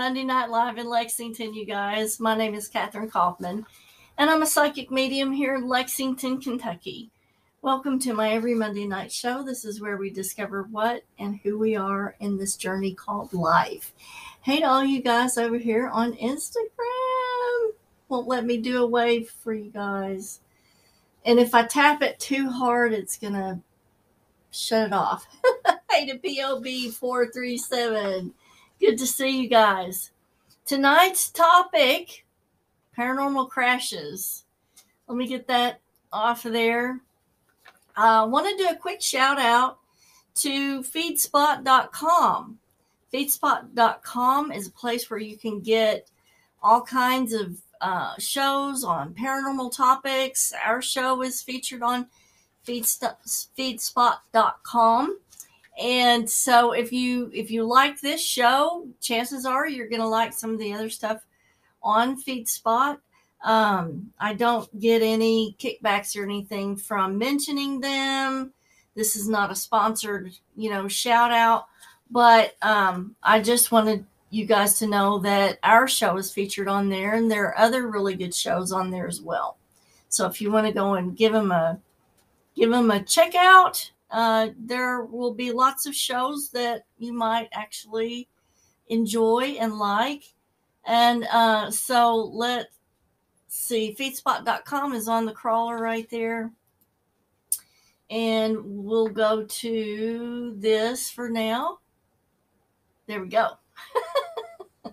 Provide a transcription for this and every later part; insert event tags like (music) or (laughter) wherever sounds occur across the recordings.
Monday Night Live in Lexington, you guys. My name is Katherine Kaufman, and I'm a psychic medium here in Lexington, Kentucky. Welcome to my every Monday night show. This is where we discover what and who we are in this journey called life. Hey to all you guys over here on Instagram. Won't let me do a wave for you guys. And if I tap it too hard, it's going to shut it off. (laughs) hey to POB 437. Good to see you guys. Tonight's topic paranormal crashes. Let me get that off of there. I uh, want to do a quick shout out to feedspot.com. Feedspot.com is a place where you can get all kinds of uh, shows on paranormal topics. Our show is featured on feedspot.com. And so if you if you like this show, chances are you're going to like some of the other stuff on FeedSpot. Um, I don't get any kickbacks or anything from mentioning them. This is not a sponsored, you know, shout out, but um, I just wanted you guys to know that our show is featured on there, and there are other really good shows on there as well. So if you want to go and give them a give them a check out, uh, there will be lots of shows that you might actually enjoy and like. And uh, so let's see, feedspot.com is on the crawler right there. And we'll go to this for now. There we go. (laughs)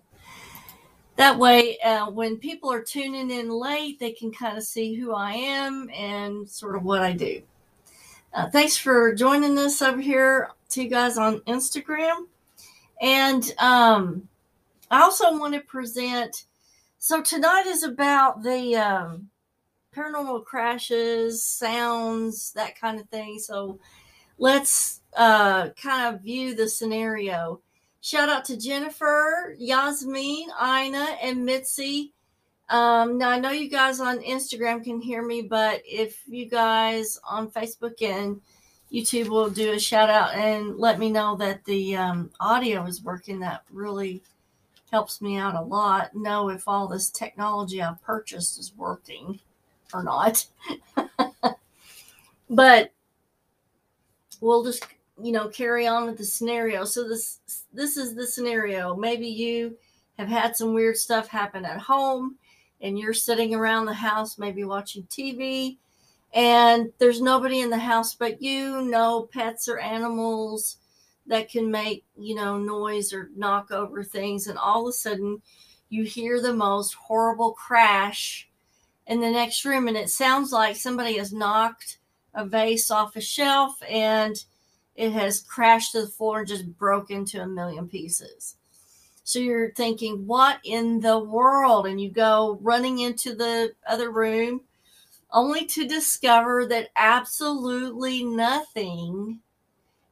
that way, uh, when people are tuning in late, they can kind of see who I am and sort of what I do. Uh, thanks for joining us over here to you guys on Instagram. And um, I also want to present. So tonight is about the um, paranormal crashes, sounds, that kind of thing. So let's uh, kind of view the scenario. Shout out to Jennifer, Yasmin, Ina, and Mitzi um, now I know you guys on Instagram can hear me, but if you guys on Facebook and YouTube will do a shout out and let me know that the um, audio is working, that really helps me out a lot. Know if all this technology I've purchased is working or not. (laughs) but we'll just you know carry on with the scenario. So this this is the scenario. Maybe you have had some weird stuff happen at home and you're sitting around the house, maybe watching TV, and there's nobody in the house but you, no pets or animals that can make, you know, noise or knock over things. And all of a sudden, you hear the most horrible crash in the next room, and it sounds like somebody has knocked a vase off a shelf and it has crashed to the floor and just broke into a million pieces. So you're thinking, what in the world? And you go running into the other room only to discover that absolutely nothing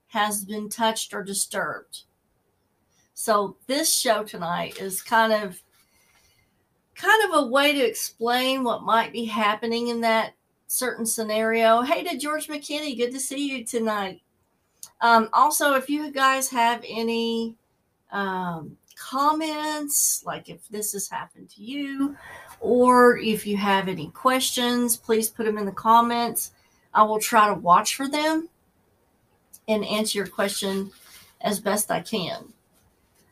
has been touched or disturbed. So this show tonight is kind of kind of a way to explain what might be happening in that certain scenario. Hey to George McKinney, good to see you tonight. Um, also, if you guys have any um, comments, like if this has happened to you, or if you have any questions, please put them in the comments. I will try to watch for them and answer your question as best I can.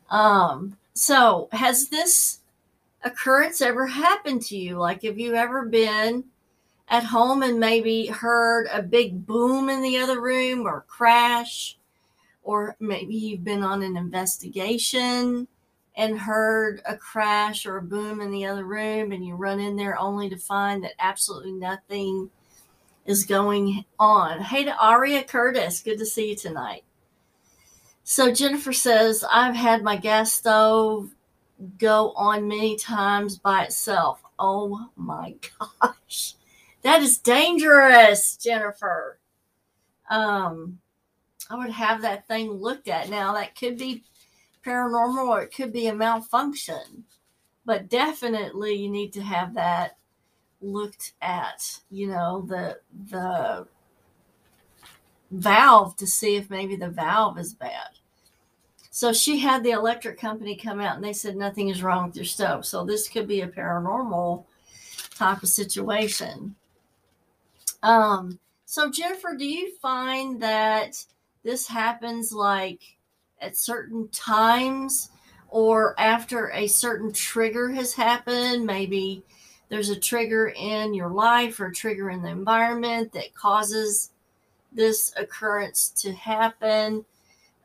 Um, so, has this occurrence ever happened to you? Like, have you ever been at home and maybe heard a big boom in the other room or crash? Or maybe you've been on an investigation and heard a crash or a boom in the other room and you run in there only to find that absolutely nothing is going on. Hey to Aria Curtis, good to see you tonight. So Jennifer says, I've had my gas stove go on many times by itself. Oh my gosh. That is dangerous, Jennifer. Um, I would have that thing looked at. Now that could be paranormal or it could be a malfunction. But definitely you need to have that looked at, you know, the the valve to see if maybe the valve is bad. So she had the electric company come out and they said nothing is wrong with your stove. So this could be a paranormal type of situation. Um, so Jennifer, do you find that this happens like at certain times or after a certain trigger has happened? Maybe there's a trigger in your life or a trigger in the environment that causes this occurrence to happen.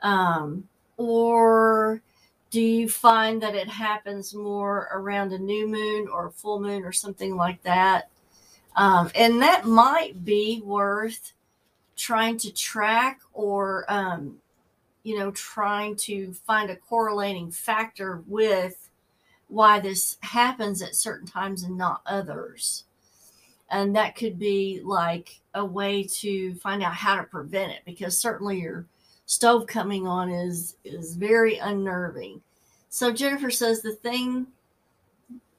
Um, or do you find that it happens more around a new moon or full moon or something like that? Um, and that might be worth trying to track or, um, you know, trying to find a correlating factor with why this happens at certain times and not others. And that could be like a way to find out how to prevent it because certainly you're stove coming on is is very unnerving. So Jennifer says the thing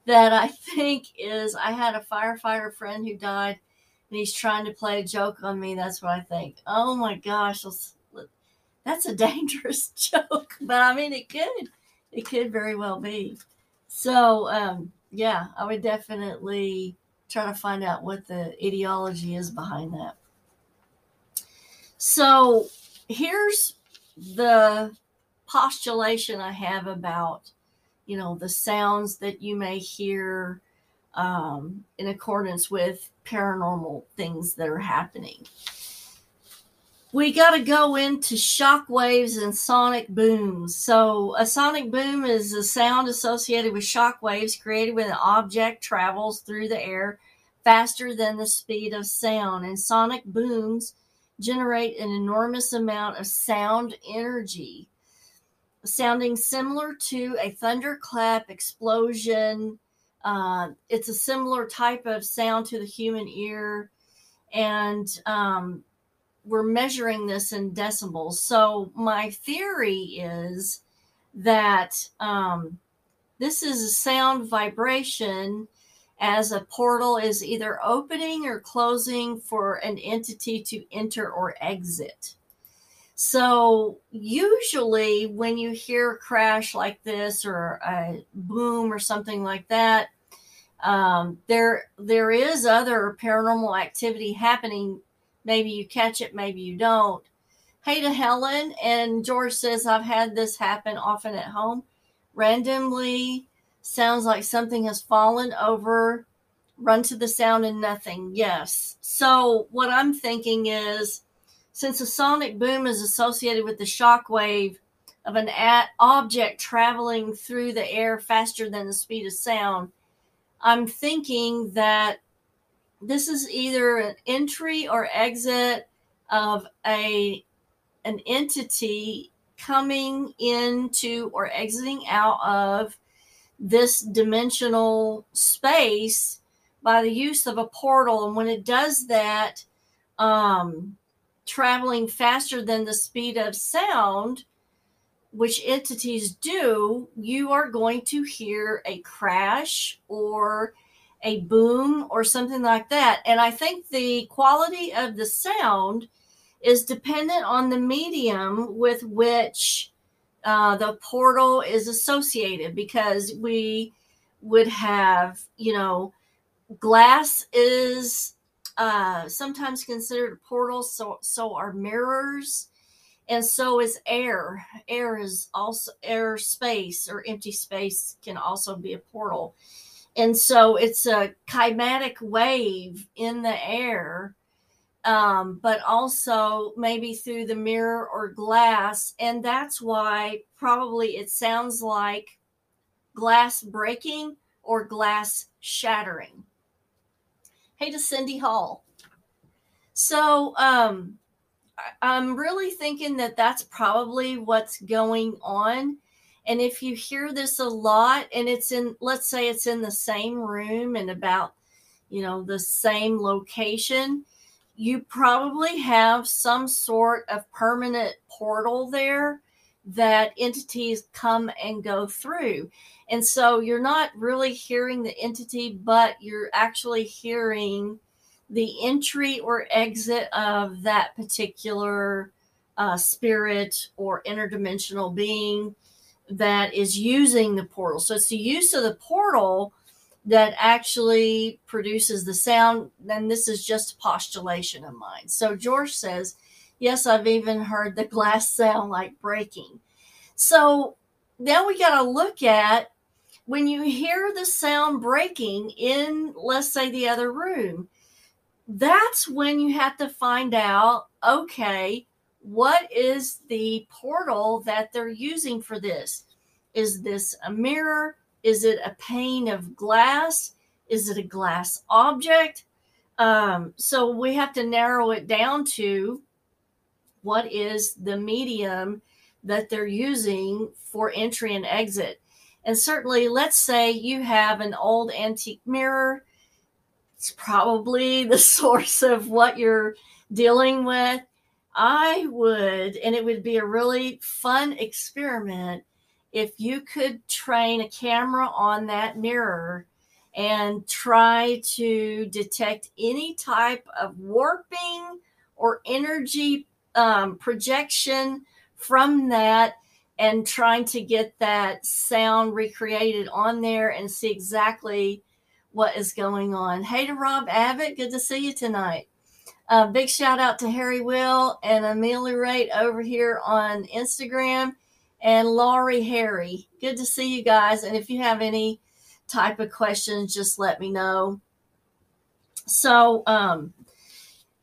that I (laughs) think is I had a firefighter friend who died and he's trying to play a joke on me. That's what I think. Oh my gosh, that's a (laughs) dangerous joke, but I mean it could it could very well be. So um, yeah, I would definitely try to find out what the ideology is behind that. So here's the postulation I have about, you know, the sounds that you may hear um, in accordance with paranormal things that are happening. We got to go into shock waves and sonic booms. So, a sonic boom is a sound associated with shock waves created when an object travels through the air faster than the speed of sound. And sonic booms generate an enormous amount of sound energy, sounding similar to a thunderclap explosion. Uh, it's a similar type of sound to the human ear, and um, we're measuring this in decibels. So, my theory is that um, this is a sound vibration as a portal is either opening or closing for an entity to enter or exit. So, usually, when you hear a crash like this or a boom or something like that, um, there there is other paranormal activity happening. Maybe you catch it, maybe you don't. Hey to Helen and George says I've had this happen often at home. Randomly, sounds like something has fallen over, run to the sound and nothing. Yes. So what I'm thinking is since a sonic boom is associated with the shock wave of an object traveling through the air faster than the speed of sound, I'm thinking that this is either an entry or exit of a an entity coming into or exiting out of this dimensional space by the use of a portal. And when it does that, um, traveling faster than the speed of sound, which entities do, you are going to hear a crash or a boom or something like that. And I think the quality of the sound is dependent on the medium with which uh, the portal is associated because we would have, you know, glass is uh, sometimes considered a portal, so so are mirrors, and so is air. Air is also air space or empty space can also be a portal, and so it's a kinetic wave in the air um, but also maybe through the mirror or glass. And that's why probably it sounds like glass breaking or glass shattering. Hey to Cindy Hall. So um, I'm really thinking that that's probably what's going on. And if you hear this a lot and it's in, let's say it's in the same room and about, you know, the same location, you probably have some sort of permanent portal there that entities come and go through. And so you're not really hearing the entity, but you're actually hearing the entry or exit of that particular uh, spirit or interdimensional being that is using the portal. So it's the use of the portal that actually produces the sound. And this is just a postulation of mine. So George says, Yes, I've even heard the glass sound like breaking. So now we got to look at when you hear the sound breaking in, let's say, the other room, that's when you have to find out okay, what is the portal that they're using for this? Is this a mirror? Is it a pane of glass? Is it a glass object? Um, so we have to narrow it down to what is the medium that they're using for entry and exit. And certainly, let's say you have an old antique mirror, it's probably (laughs) the source of what you're dealing with. I would, and it would be a really fun experiment if you could train a camera on that mirror and try to detect any type of warping or energy um, projection from that and trying to get that sound recreated on there and see exactly what is going on. Hey to Rob Abbott, good to see you tonight. Uh, big shout out to Harry Will and Amelia Rate over here on Instagram and Laurie Harry. Good to see you guys. And if you have any type of questions, just let me know. So, um,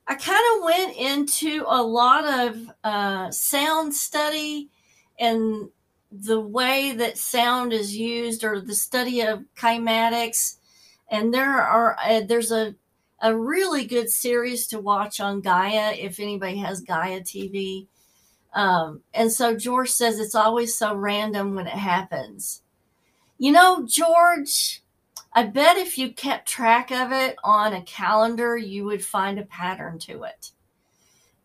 I kind of went into a lot of uh, sound study and the way that sound is used or the study of cymatics. And there are uh, there's a a really good series to watch on Gaia if anybody has Gaia TV. Um, and so George says it's always so random when it happens. You know, George, I bet if you kept track of it on a calendar, you would find a pattern to it.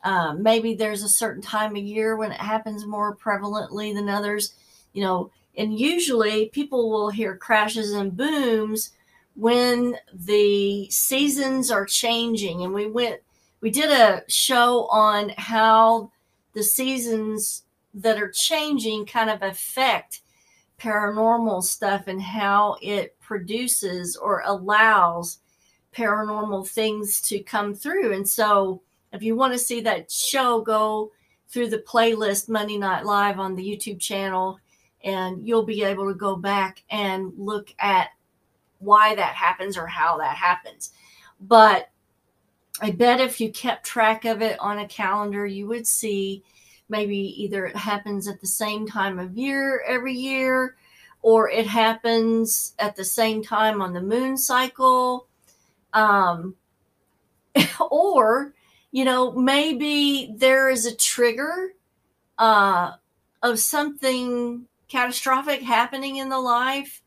Um, maybe there's a certain time of year when it happens more prevalently than others, you know, and usually people will hear crashes and booms when the seasons are changing. And we went, we did a show on how the seasons that are changing kind of affect paranormal stuff and how it produces or allows paranormal things to come through. And so, if you want to see that show, go through the playlist Monday Night Live on the YouTube channel, and you'll be able to go back and look at why that happens or how that happens. But I bet if you kept track of it on a calendar, you would see maybe either it happens at the same time of year every year or it happens at the same time on the moon cycle um, (laughs) or you know maybe there is a trigger uh, of something catastrophic happening in the life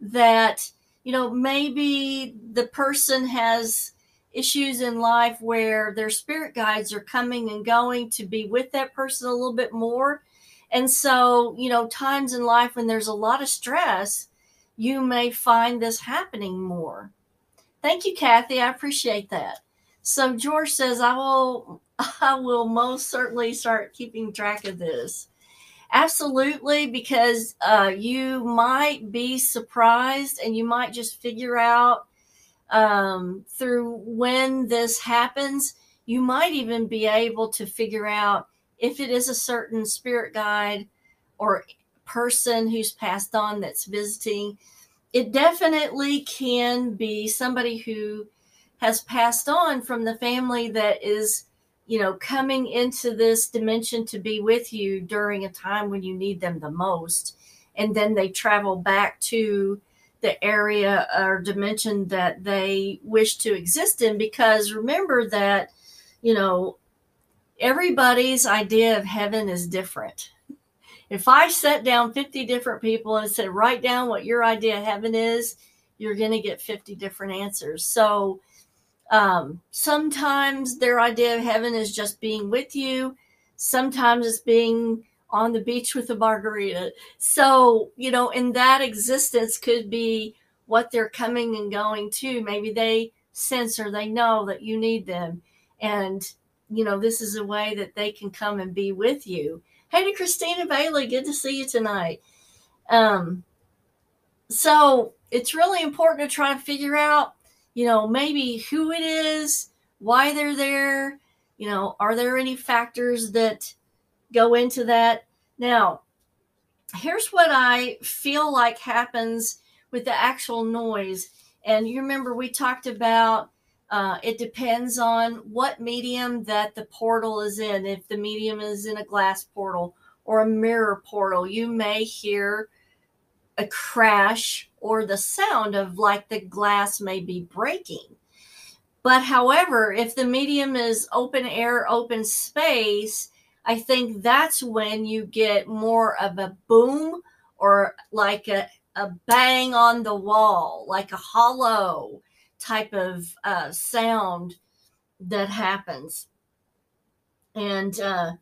that you know maybe the person has issues in life where their spirit guides are coming and going to be with that person a little bit more. And so, you know, times in life when there's a lot of stress, you may find this happening more. Thank you, Kathy. I appreciate that. So George says, I will (laughs) I will most certainly start keeping track of this. Absolutely, because uh, you might be surprised and you might just figure out um, through when this happens, you might even be able to figure out if it is a certain spirit guide or person who's passed on that's visiting. It definitely can be somebody who has passed on from the family that is, you know, coming into this dimension to be with you during a time when you need them the most. And then they travel back to the area or dimension that they wish to exist in because remember that you know everybody's idea of heaven is different if i set down 50 different people and said write down what your idea of heaven is you're going to get 50 different answers so um, sometimes their idea of heaven is just being with you sometimes it's being on the beach with a margarita. So, you know, in that existence could be what they're coming and going to. Maybe they sense or they know that you need them. And, you know, this is a way that they can come and be with you. Hey to Christina Bailey, good to see you tonight. Um, so it's really important to try to figure out, you know, maybe who it is, why they're there, you know, are there any factors that go into that? Now, here's what I feel like happens with the actual noise. And you remember we talked about uh, it depends on what medium that the portal is in. If the medium is in a glass portal or a mirror portal, you may hear a crash or the sound of like the glass may be breaking. But however, if the medium is open air, open space, I think that's when you get more of a boom or like a, a bang on the wall, like a hollow type of uh, sound that happens. And uh,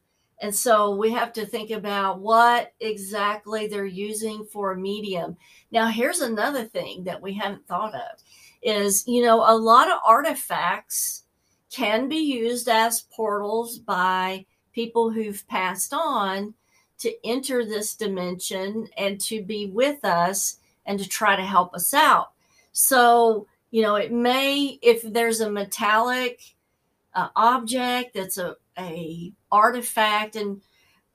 and so we have to think about what exactly they're using for a medium. Now, here's another thing that we haven't thought of is, you know, a lot of artifacts can be used as portals by people who've passed on to enter this dimension and to be with us and to try to help us out. So, you know, it may, if there's a metallic uh, object that's a, a artifact, and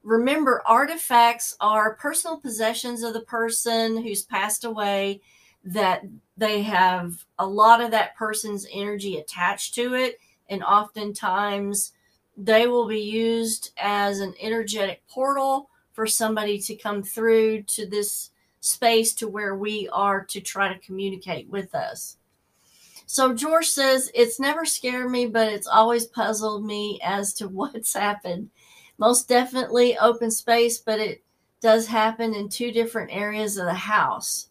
remember, artifacts are personal possessions of the person who's passed away that they have a lot of that person's energy attached to it. And oftentimes they will be used as an energetic portal for somebody to come through to this space to where we are to try to communicate with us. So George says, It's never scared me, but it's always puzzled me as to (laughs) what's happened. Most definitely open space, but it does happen in two different areas of the house.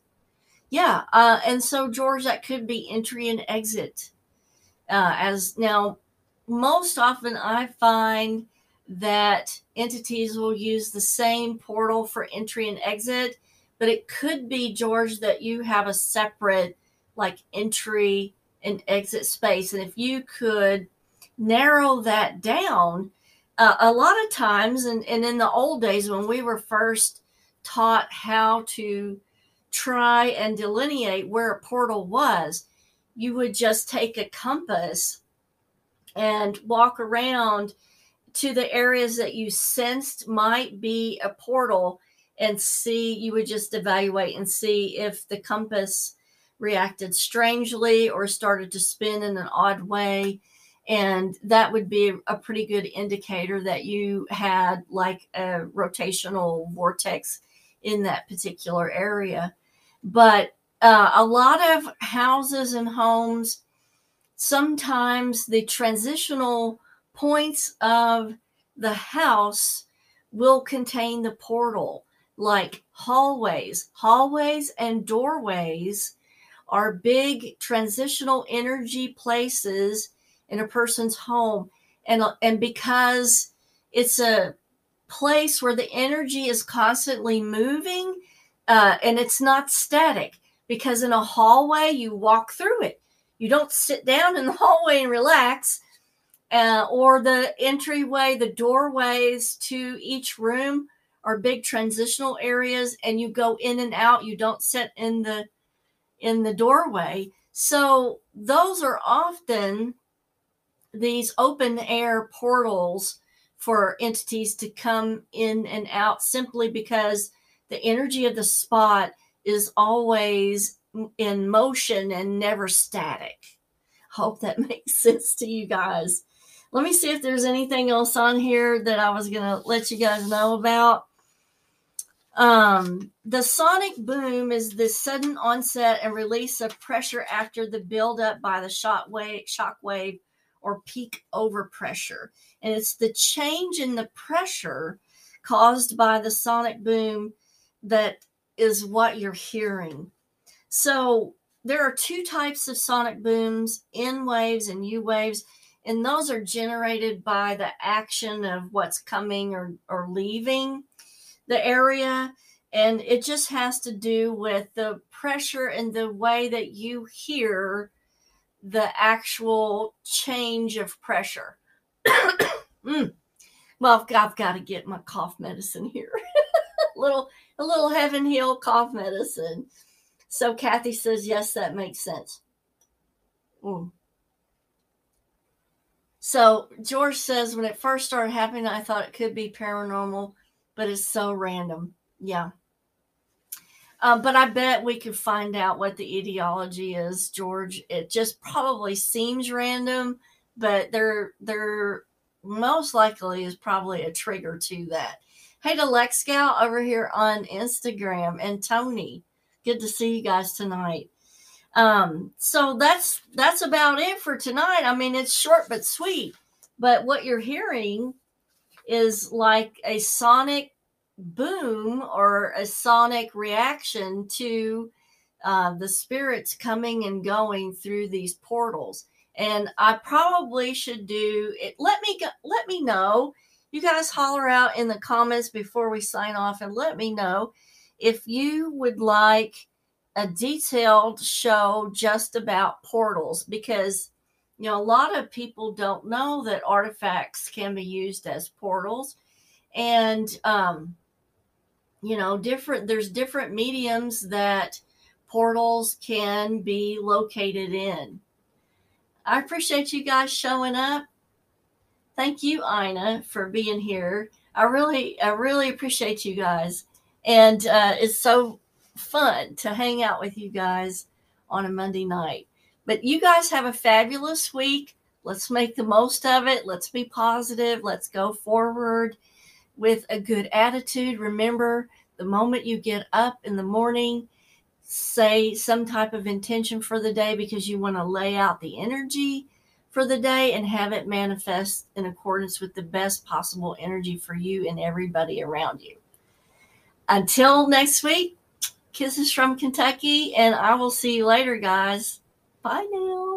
Yeah. Uh, and so, George, that could be entry and exit. Uh, as now, most often I find that entities will use the same portal for entry and exit, but it could be, George, that you have a separate like entry and exit space. And if you could narrow that down, uh, a lot of times, and, and in the old days when we were first taught how to try and delineate where a portal was, you would just take a compass and walk around to the areas that you sensed might be a portal and see, you would just evaluate and see if the compass reacted strangely or started to spin in an odd way. And that would be a pretty good indicator that you had like a rotational vortex in that particular area. But uh, a lot of houses and homes, sometimes the transitional points of the house will contain the portal, like hallways. Hallways and doorways are big transitional energy places in a person's home. And and because it's a place where the energy is constantly moving uh, and it's not static because in a hallway you walk through it. You don't sit down in the (laughs) hallway and relax uh, or the entryway the doorways to each room are big transitional areas and you go in and out. You don't sit in the in the doorway. So those are often these open air portals for entities to come in and out simply because the energy of the spot is always in motion and never static. Hope that (laughs) makes sense to you guys. Let me see if there's anything else on here that I was going to let you guys know about. Um, the sonic boom is the sudden onset and release of pressure after the buildup by the shock wave, shock wave or peak overpressure. And it's the change in the pressure caused by the sonic boom that is what you're hearing. So there are two types of sonic booms N waves and U waves, and those are generated by the action of what's coming or, or leaving the area. And it just has to do with the pressure and the way that you hear the actual change of pressure. (coughs) Mm. Well, I've got, to get my cough medicine here. a (laughs) little a little heaven heal cough medicine. So Kathy says, yes, that makes sense. Mm. So George says, when it first started happening, I thought it could be paranormal, but it's so random. Yeah. Um, but I bet we could find out what the etiology is, George. It just probably seems random, but there, there most likely is probably a trigger to that. Hey to Lex Scout over here on Instagram and Tony. Good to see you guys tonight. Um, so that's that's about it for tonight. I mean, it's short but sweet. But what you're hearing is like a sonic boom or a sonic reaction to uh, the spirits coming and going through these portals. And I probably should do it. Let me go, let me know. You guys holler out in the comments before we sign off and let me know if you would like a detailed show just about portals because you know a lot of people don't know that artifacts can be used as portals and um you know different there's different mediums that portals can be located in. I appreciate you guys showing up. Thank you ina for being here. I really i really appreciate you guys. And uh, it's so fun to hang out with you guys on a Monday night. But you guys have a fabulous week. Let's make the most of it. Let's be positive. Let's go forward with a good attitude. Remember, the moment you get up in the morning, say some type of intention for the day because you want to lay out the energy for the day and have it manifest in accordance with the best possible energy for you and everybody around you. Until next week, Kisses from Kentucky, and I will see you later, guys. Bye now.